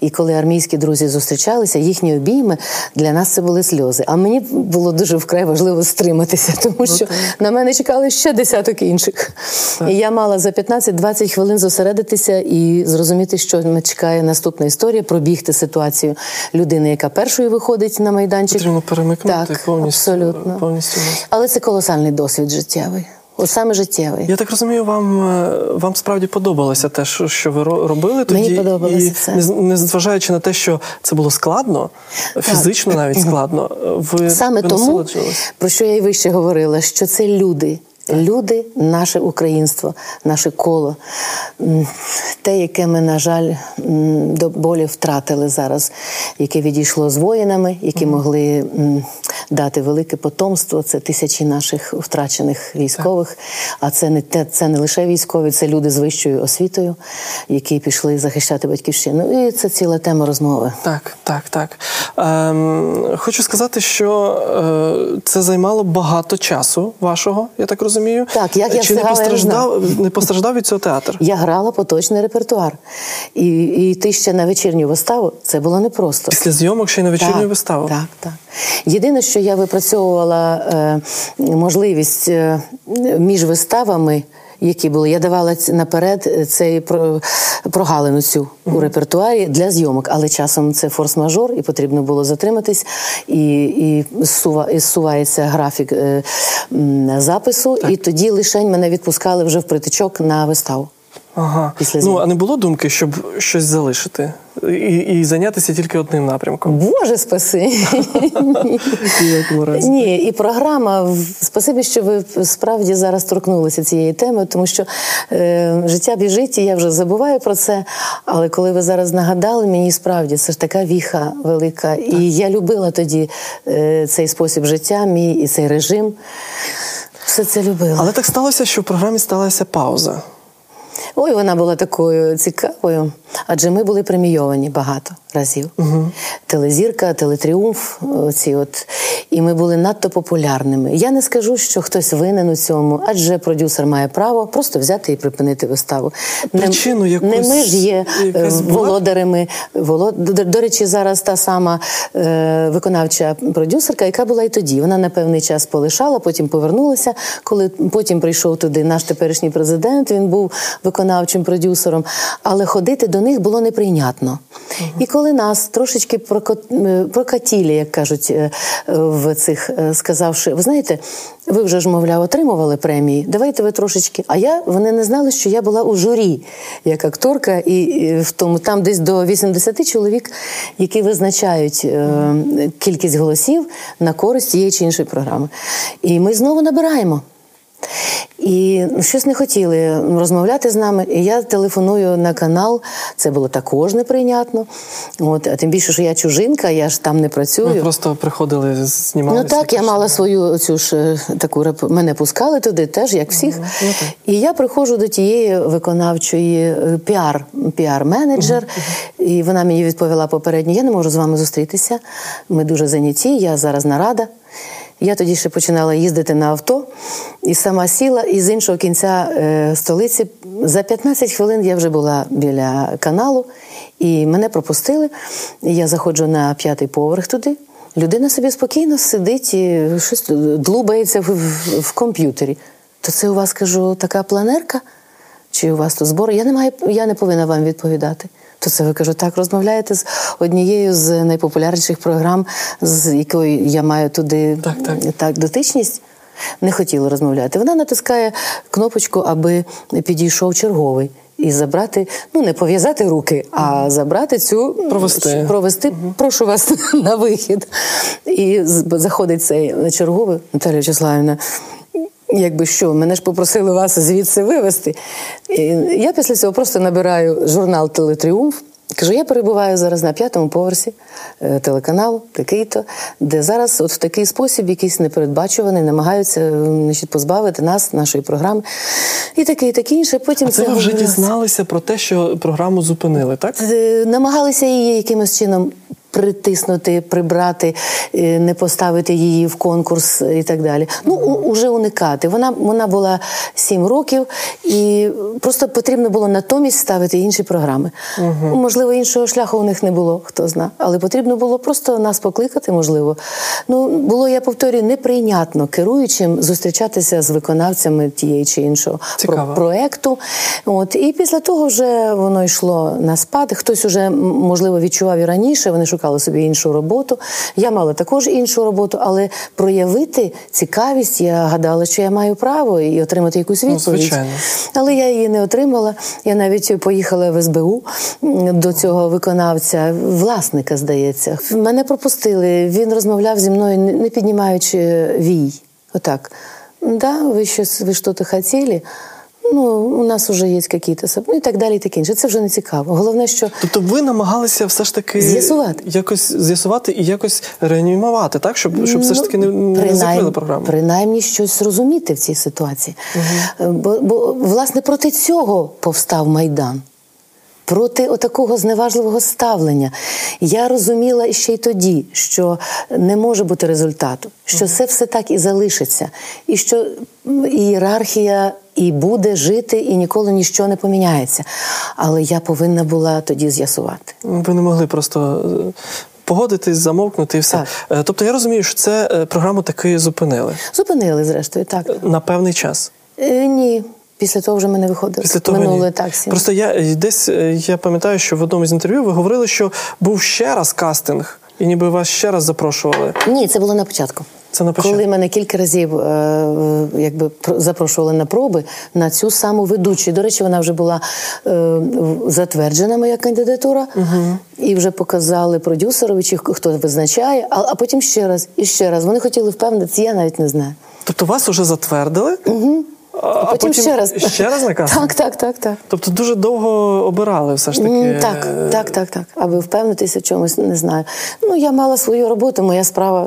І коли армійські друзі зустрічалися, їхні обійми для нас це були сльози. А мені було дуже вкрай важливо стриматися, тому ну, що на мене чекали ще десяток інших. Так. І я мала за 15-20 хвилин зосередитися і зрозуміти, що мене чекає наступна історія, пробігти ситуацію людини, яка першою виходить на майданчик. Потрібно перемикнути так, повністю. Абсолютно. повністю. Але це колосальний досвід життєвий. От саме життєвий. Я так розумію, вам е, вам справді подобалося те, що ви робили тоді. Мені подобалося і все. незважаючи на те, що це було складно, так. фізично навіть складно. Ви саме ви тому, про що я і вище говорила, що це люди. Люди, наше українство, наше коло, те, яке ми, на жаль, до болі втратили зараз, яке відійшло з воїнами, які могли дати велике потомство. Це тисячі наших втрачених військових. А це не те, це не лише військові, це люди з вищою освітою, які пішли захищати батьківщину. І це ціла тема розмови. Так, так, так. Ем, Хочу сказати, що е, це займало багато часу вашого, я так розумію. Так, як я Чи не постраждав, не постраждав від цього театр? Я грала поточний репертуар. І і йти ще на вечірню виставу це було непросто. Після зйомок ще й на вечірню так, виставу. Так, так. Єдине, що я випрацьовувала е, можливість е, між виставами. Які були, я давала наперед цей прогалину цю у репертуарі для зйомок, але часом це форс-мажор, і потрібно було затриматись, і і, сува, і сувається графік е, запису, так. і тоді лишень мене відпускали вже в притичок на виставу. Ага. Після ну а не було думки, щоб щось залишити і і зайнятися тільки одним напрямком? Боже, спаси. Ні, і програма спасибі, що ви справді зараз торкнулися цієї теми, тому що е, життя біжить, і я вже забуваю про це. Але коли ви зараз нагадали, мені справді це ж така віха велика. Так. І я любила тоді е, цей спосіб життя, мій і цей режим. Все це любила. Але так сталося, що в програмі сталася пауза. Ой, вона була такою цікавою, адже ми були премійовані багато разів. Угу. Телезірка, телетріумф, ці от. І ми були надто популярними. Я не скажу, що хтось винен у цьому, адже продюсер має право просто взяти і припинити виставу. Причину не, якусь, не ми ж є е, володарями. Волод... До, до речі, зараз та сама е, виконавча продюсерка, яка була і тоді. Вона на певний час полишала, потім повернулася. Коли потім прийшов туди наш теперішній президент, він був виконавчим продюсером, але ходити до них було неприйнятно. І коли нас трошечки е, прокатілі, як кажуть, е, в цих е, сказавши, ви знаєте, ви вже ж, мовляв, отримували премії, давайте ви трошечки. А я вони не знали, що я була у журі як акторка, і в тому там десь до 80 чоловік, які визначають кількість голосів на користь тієї чи іншої програми. І ми знову набираємо. І щось не хотіли розмовляти з нами. І я телефоную на канал. Це було також неприйнятно. От, а тим більше, що я чужинка, я ж там не працюю. Ви просто приходили знімалися? Ну так, я мала свою цю ж е, таку мене пускали туди, теж як всіх. Mm-hmm. І я приходжу до тієї виконавчої е, піар, піар-менеджер, mm-hmm. і вона мені відповіла попередньо: я не можу з вами зустрітися. Ми дуже зайняті, я зараз нарада. Я тоді ще починала їздити на авто і сама сіла, і з іншого кінця е, столиці за 15 хвилин я вже була біля каналу, і мене пропустили. Я заходжу на п'ятий поверх туди. Людина собі спокійно сидить і щось длубається в, в, в комп'ютері. То це у вас кажу така планерка? Чи у вас тут збори? Я не маю, я не повинна вам відповідати. То це ви кажу, так розмовляєте з однією з найпопулярніших програм, з якою я маю туди так, так. так дотичність. Не хотіла розмовляти. Вона натискає кнопочку, аби підійшов черговий. І забрати, ну не пов'язати руки, а забрати цю Провести. провести. Прошу вас на вихід. І заходить цей черговий Наталя Вячеславівна. Якби що, мене ж попросили вас звідси вивезти. І я після цього просто набираю журнал Телетріумф. Кажу, я перебуваю зараз на п'ятому поверсі е, телеканалу, такий-то, де зараз, от в такий спосіб, якийсь непередбачуваний, намагаються е, значить, позбавити нас, нашої програми. І таке, і таке інше. Потім А це ви вже дізналися про те, що програму зупинили, так? Е, Намагалися її якимось чином притиснути, прибрати, е, не поставити її в конкурс і так далі. Ну, уже уникати. Вона, вона була сім років, і просто потрібно було натомість ставити інші програми. Можливо, іншого шляху у них не було, хто зна. Але потрібно було просто нас покликати, можливо. Ну, було, я повторюю, неприйнятно керуючим зустрічатися з виконавцями тієї чи іншого Цікаво. про- проекту. От і після того вже воно йшло на спад. Хтось уже можливо відчував і раніше. Вони шукали собі іншу роботу. Я мала також іншу роботу, але проявити цікавість я гадала, що я маю право і отримати якусь Ну, відповідь. звичайно. Але я її не отримала. Я навіть поїхала в СБУ до цього виконавця, власника, здається. Мене пропустили. Він розмовляв зі мною, не не піднімаючи вій. Отак. Да, ви щось, ви що-то хотіли? Ну, у нас вже є якісь, ну і так далі, і таке інше. Це вже не цікаво. Головне, що Тобто ви намагалися все ж таки З'ясувати. якось з'ясувати і якось реанімувати, так? Щоб, щоб все ж таки не, не закрили програму. Ну, принаймні щось зрозуміти в цій ситуації. Бо, бо, власне, проти цього повстав Майдан. Проти отакого зневажливого ставлення. Я розуміла ще й тоді, що не може бути результату, що це все так і залишиться, і що ієрархія і буде жити, і ніколи ніщо не поміняється. Але я повинна була тоді з'ясувати. Ви не могли просто е, погодитись, замовкнути і все. Е, Тобто я розумію, що це е, програму таки зупинили Зупинили, зрештою, так. на певний час. Ні. Після того вже ми не виходили. Після того Минуло ні. так. Просто я е, десь е, я пам'ятаю, що в одному з інтерв'ю ви говорили, що був ще раз кастинг, і ніби вас ще раз запрошували. Ні, це було на початку. Це на початку. Коли мене кілька разів е, якби запрошували на проби на цю саму ведучу. До речі, вона вже була е, затверджена, моя кандидатура, і вже показали продюсерові, чи хто визначає, а, а потім ще раз і ще раз. Вони хотіли впевнитися, я навіть не знаю. Тобто вас уже затвердили, угу. А, А потім, ще раз. ще раз на кастинг? Так, так, так, так. Тобто дуже довго обирали все ж таки. Так, так, так, так. Аби впевнитися в чомусь, не знаю. Ну, я мала свою роботу, моя справа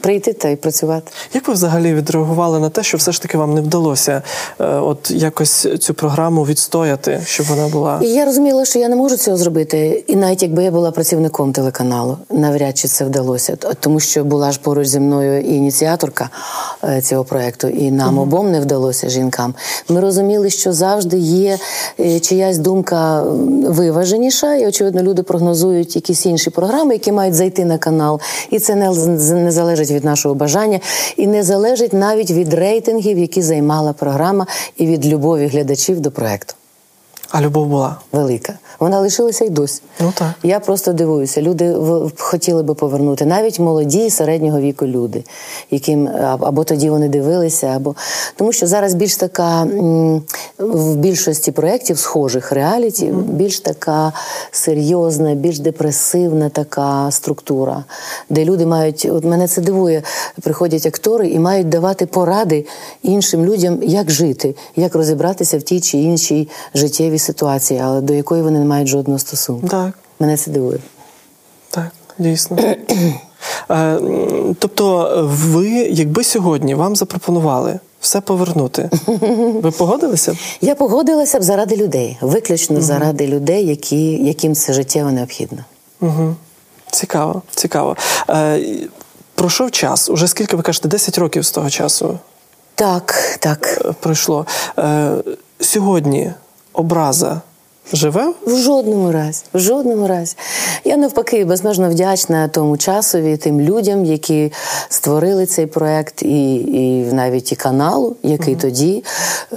прийти та й працювати. Як ви взагалі відреагували на те, що все ж таки вам не вдалося е, от якось цю програму відстояти, щоб вона була? І я розуміла, що я не можу цього зробити. І навіть якби я була працівником телеканалу, навряд чи це вдалося. Тому що була ж поруч зі мною і ініціаторка е, цього проекту, і нам обом не вдалося жінкам. Ми розуміли, що завжди є е, чиясь думка виваженіша, і очевидно, люди прогнозують якісь інші програми, які мають зайти на канал. І це не, з- не залежить від нашого бажання, і не залежить навіть від рейтингів, які займала програма, і від любові глядачів до проекту А любов була. велика. Вона лишилася й досі. Ну так. Я просто дивуюся. Люди хотіли би повернути, навіть молоді середнього віку люди, яким або тоді вони дивилися, або тому, що зараз більш така в більшості проєктів схожих реаліті, більш така серйозна, більш депресивна така структура, де люди мають, от мене це дивує, приходять актори і мають давати поради іншим людям, як жити, як розібратися в тій чи іншій життєвій ситуації, але до якої вони не мають жодного стосунку. Так. Мене це дивує. Так, дійсно. Е, Тобто, ви, якби сьогодні вам запропонували все повернути, ви погодилися? б? Я погодилася б заради людей, виключно заради людей, які, яким це життєво необхідно. Угу. Цікаво, цікаво. Е, Пройшов час, уже скільки ви кажете, 10 років з того часу Так, так. е, пройшло. Е, Сьогодні образа живе? В жодному разі, в жодному разі. Я навпаки безмежно вдячна тому часові, тим людям, які створили цей проект, і, і навіть і каналу, який тоді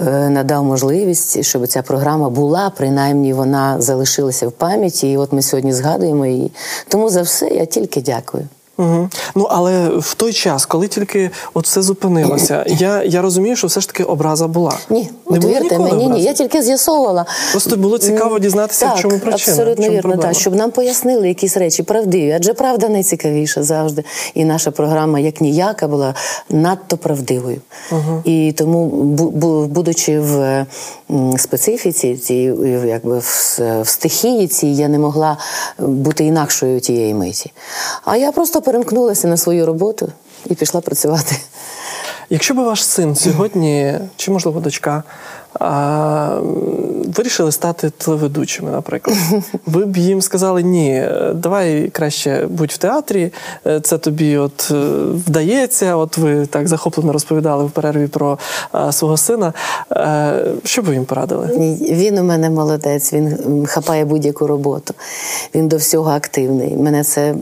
е, надав можливість, щоб ця програма була, принаймні вона залишилася в пам'яті. І от ми сьогодні згадуємо її. Тому за все я тільки дякую. Угу. Ну але в той час, коли тільки от все зупинилося, я я розумію, що все ж таки образа була. Ні, не от вірте мені, ні. Я тільки з'ясовувала. Просто було цікаво дізнатися, так, в чому причина. Абсолютно чому вірно, проблема. так, щоб нам пояснили якісь речі правдиві, адже правда найцікавіша завжди. І наша програма, як ніяка, була надто правдивою. Угу. І тому, будучи в специфіці, цій, якби в, в стихії цій, я не могла бути інакшою тієї миті. А я просто перемкнулася на свою роботу і пішла працювати. Якщо б ваш син сьогодні, чи можливо дочка, а, вирішили стати телеведучими, наприклад, ви б їм сказали, ні, давай краще будь в театрі, це тобі от е, вдається. От ви так захоплено розповідали в перерві про а, свого сина. А, що б ви їм порадили? Він у мене молодець, він хапає будь-яку роботу. Він до всього активний. Мене це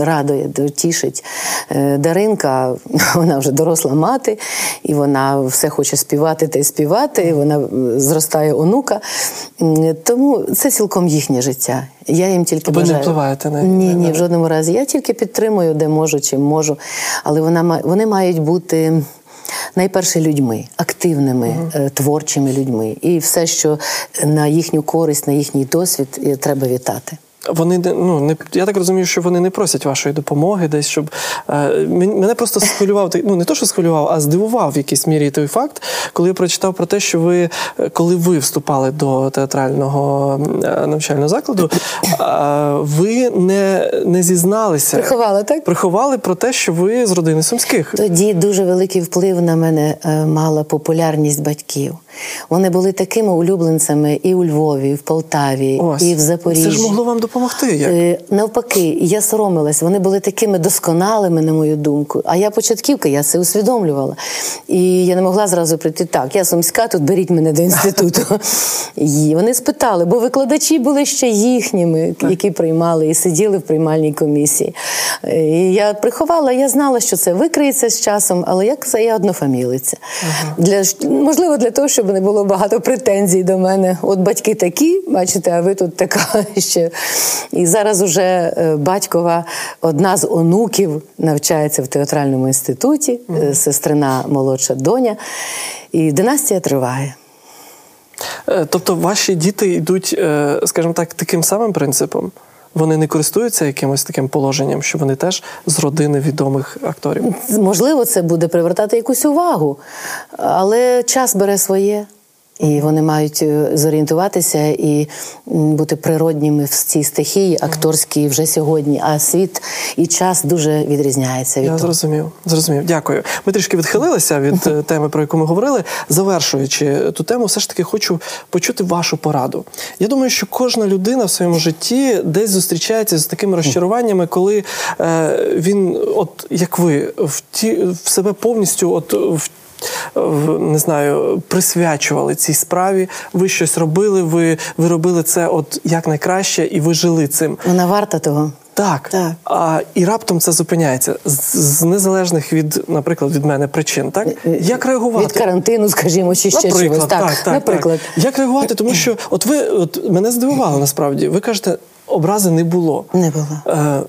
радує, тішить. Е, Даринка, вона вже доросла мати, і вона все хоче співати та й співати. Вона зростає онука. Тому це цілком їхнє життя. Я їм тільки Ви бажаю. не впливаєте на ні, ні, в жодному разі. Я тільки підтримую, де можу, чим можу. Але вона вони мають бути. Найперше людьми, активними, uh-huh. творчими людьми, і все, що на їхню користь, на їхній досвід, треба вітати. Вони не ну не я так розумію, що вони не просять вашої допомоги, десь щоб е, мене просто схвилював ну не то, що схвилював, а здивував в якійсь мірі той факт, коли я прочитав про те, що ви, е, коли ви вступали до театрального е, навчального закладу, е, ви не не зізналися. Приховали так? Приховали про те, що ви з родини сумських. Тоді дуже великий вплив на мене е, мала популярність батьків. Вони були такими улюбленцями і у Львові, і в Полтаві, Ось. і в Запоріжжі. Це ж могло вам допомогти. Як? Е, навпаки, я соромилась. Вони були такими досконалими, на мою думку. А я початківка, я це усвідомлювала. І я не могла зразу прийти так. Я сумська, тут беріть мене до інституту. І вони спитали, бо викладачі були ще їхніми, які приймали і сиділи в приймальній комісії. Е, і Я приховала, я знала, що це викриється з часом, але як це я однофамілиця. Ага. Для можливо, для того, щоб не було багато претензій до мене. От батьки такі, бачите, а ви тут така ще. І зараз уже е, батькова одна з онуків навчається в театральному інституті, mm-hmm. сестрина молодша доня, і династія триває. Е, тобто ваші діти йдуть, скажімо так, таким самим принципом. Вони не користуються якимось таким положенням, що вони теж з родини відомих акторів. Можливо, це буде привертати якусь увагу, але час бере своє. І вони мають е, зорієнтуватися і бути природніми в цій стихії, акторській вже сьогодні. А світ і час дуже відрізняється. від Я того. зрозумів. Зрозумів. Дякую. Ми трішки відхилилися від е, теми, про яку ми говорили. Завершуючи ту тему, все ж таки хочу почути вашу пораду. Я думаю, що кожна людина в своєму житті десь зустрічається з такими розчаруваннями, коли е, він, от як ви, в ті в себе повністю, от в не знаю, присвячували цій справі. Ви щось робили, ви ви робили це от як найкраще, і ви жили цим. Вона варта того. Так, так. А, і раптом це зупиняється з, з незалежних від, наприклад, від мене причин. Так як реагувати від карантину, скажімо, чи ще наприклад, чогось. Так, так, так, наприклад, так. як реагувати, тому що от ви от мене здивувало насправді. Ви кажете, образи не було. Не було. Е,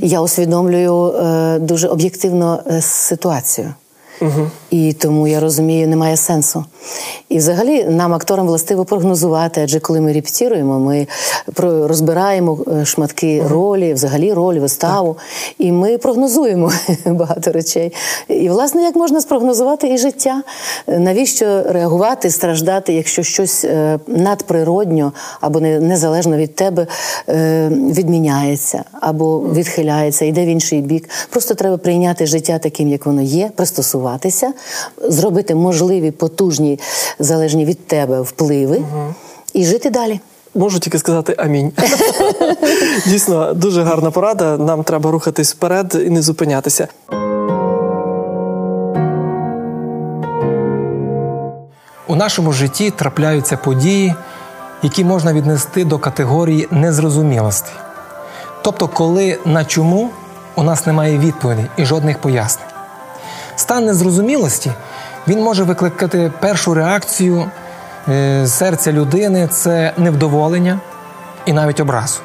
Я усвідомлюю е, дуже об'єктивно е, ситуацію. Угу. І тому я розумію, немає сенсу. І взагалі нам, акторам, властиво прогнозувати, адже коли ми репетируємо, ми розбираємо е, шматки угу. ролі, взагалі роль, виставу, так. і ми прогнозуємо багато речей. І, власне, як можна спрогнозувати і життя? Навіщо реагувати, страждати, якщо щось е, надприродньо або незалежно від тебе е, відміняється або відхиляється, йде в інший бік? Просто треба прийняти життя таким, як воно є, пристосуватися зробити можливі потужні, залежні від тебе впливи угу. і жити далі. Можу тільки сказати амінь. Дійсно, дуже гарна порада. Нам треба рухатись вперед і не зупинятися. У нашому житті трапляються події, які можна віднести до категорії незрозумілості. Тобто, коли на чому у нас немає відповідей і жодних пояснень. Стан незрозумілості він може викликати першу реакцію е, серця людини це невдоволення і навіть образу.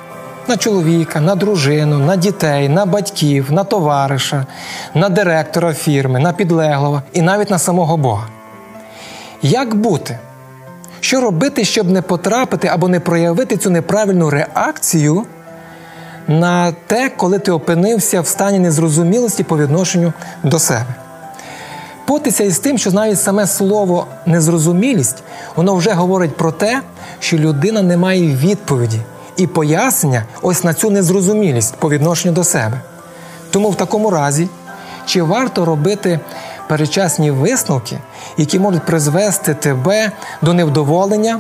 на чоловіка, на дружину, на дітей, на батьків, на товариша, на директора фірми, на підлеглого і навіть на самого Бога. Як бути? Що робити, щоб не потрапити або не проявити цю неправильну реакцію на те, коли ти опинився в стані незрозумілості по відношенню до себе? Потися із тим, що навіть саме слово незрозумілість, воно вже говорить про те, що людина не має відповіді і пояснення ось на цю незрозумілість по відношенню до себе. Тому в такому разі, чи варто робити перечасні висновки, які можуть призвести тебе до невдоволення,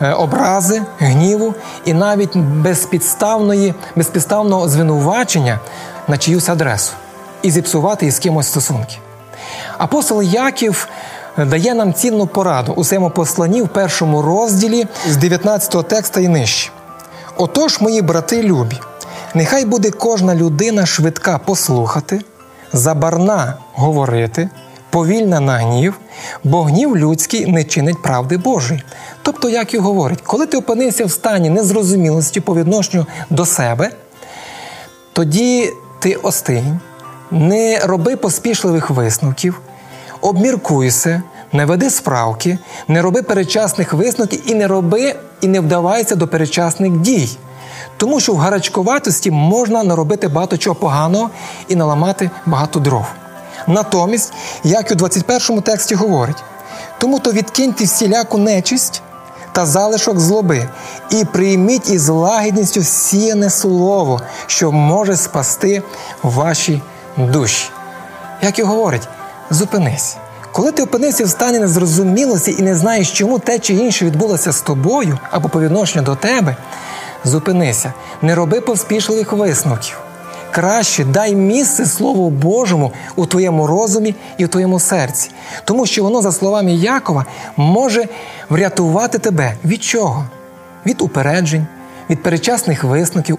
е, образи, гніву і навіть безпідставної, безпідставного звинувачення на чиюсь адресу і зіпсувати із кимось стосунки. Апостол Яків е, дає нам цінну пораду у своєму посланні в першому розділі з 19 текста і нижче. Отож, мої брати любі, нехай буде кожна людина швидка послухати, забарна говорити, повільна на гнів, бо гнів людський не чинить правди Божої. Тобто, як і говорить, коли ти опинився в стані незрозумілості по відношенню до себе, тоді ти остинь, не роби поспішливих висновків, обміркуйся, не веди справки, не роби передчасних висновків і не роби і не вдавайся до передчасних дій. Тому що в гарачковатості можна наробити багато чого поганого і наламати багато дров. Натомість, як у 21 тексті говорить, тому то відкиньте всіляку нечисть та залишок злоби, і прийміть із лагідністю сіяне слово, що може спасти ваші душі. Як і говорить, зупинись. Коли ти опинився в стані незрозумілості і не знаєш, чому те чи інше відбулося з тобою або по відношенню до тебе, зупинися, не роби поспішливих висновків. Краще дай місце Слову Божому у твоєму розумі і у твоєму серці, тому що воно, за словами Якова, може врятувати тебе від чого? Від упереджень, від перечасних висновків,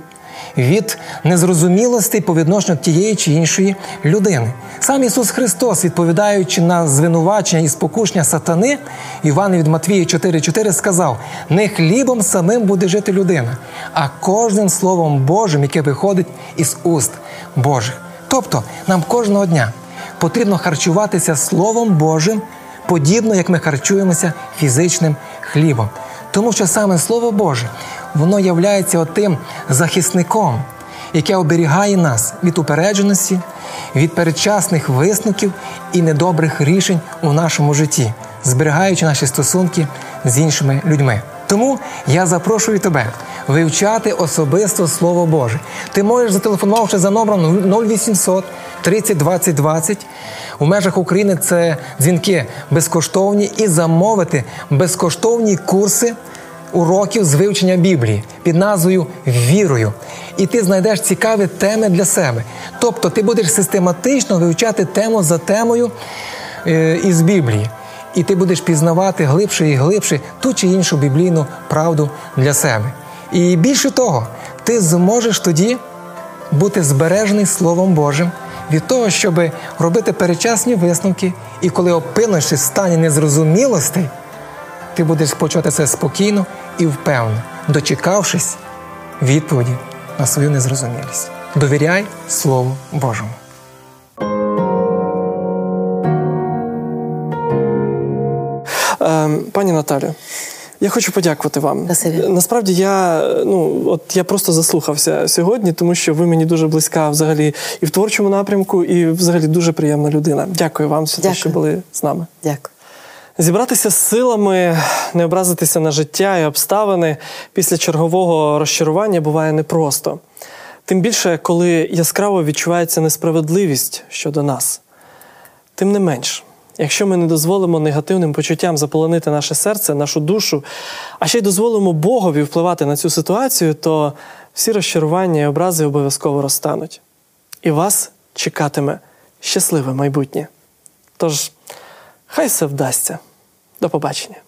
від незрозумілостей по відношенню тієї чи іншої людини. Сам Ісус Христос, відповідаючи на звинувачення і спокушення сатани, Іван від Матвія 4,4 сказав: не хлібом самим буде жити людина, а кожним Словом Божим, яке виходить із уст Божих. Тобто нам кожного дня потрібно харчуватися Словом Божим, подібно як ми харчуємося фізичним хлібом. Тому що саме Слово Боже, воно являється отим захисником, яке оберігає нас від упередженості, від передчасних висновків і недобрих рішень у нашому житті, зберігаючи наші стосунки з іншими людьми. Тому я запрошую тебе вивчати особисто Слово Боже. Ти можеш зателефонувавши за номером 0800 30 20 20. У межах України це дзвінки безкоштовні і замовити безкоштовні курси уроків з вивчення Біблії під назвою Вірою. І ти знайдеш цікаві теми для себе. Тобто ти будеш систематично вивчати тему за темою е, із Біблії. І ти будеш пізнавати глибше і глибше ту чи іншу біблійну правду для себе. І більше того, ти зможеш тоді бути збережений Словом Божим від того, щоб робити перечасні висновки, і коли опинишся в стані незрозумілостей, ти будеш почувати себе спокійно і впевнено, дочекавшись відповіді на свою незрозумілість. Довіряй Слову Божому. Е, Пані Наталю, я хочу подякувати вам. Спасибі. Насправді я ну от я просто заслухався сьогодні, тому що ви мені дуже близька взагалі і в творчому напрямку, і взагалі дуже приємна людина. Дякую вам за те, що були з нами. Дякую. Зібратися з силами, не образитися на життя і обставини після чергового розчарування буває непросто. Тим більше, коли яскраво відчувається несправедливість щодо нас. Тим не менш, якщо ми не дозволимо негативним почуттям заполонити наше серце, нашу душу, а ще й дозволимо Богові впливати на цю ситуацію, то всі розчарування і образи обов'язково розтануть. І вас чекатиме щасливе майбутнє. Тож, хай все вдасться. Do popatrzenia.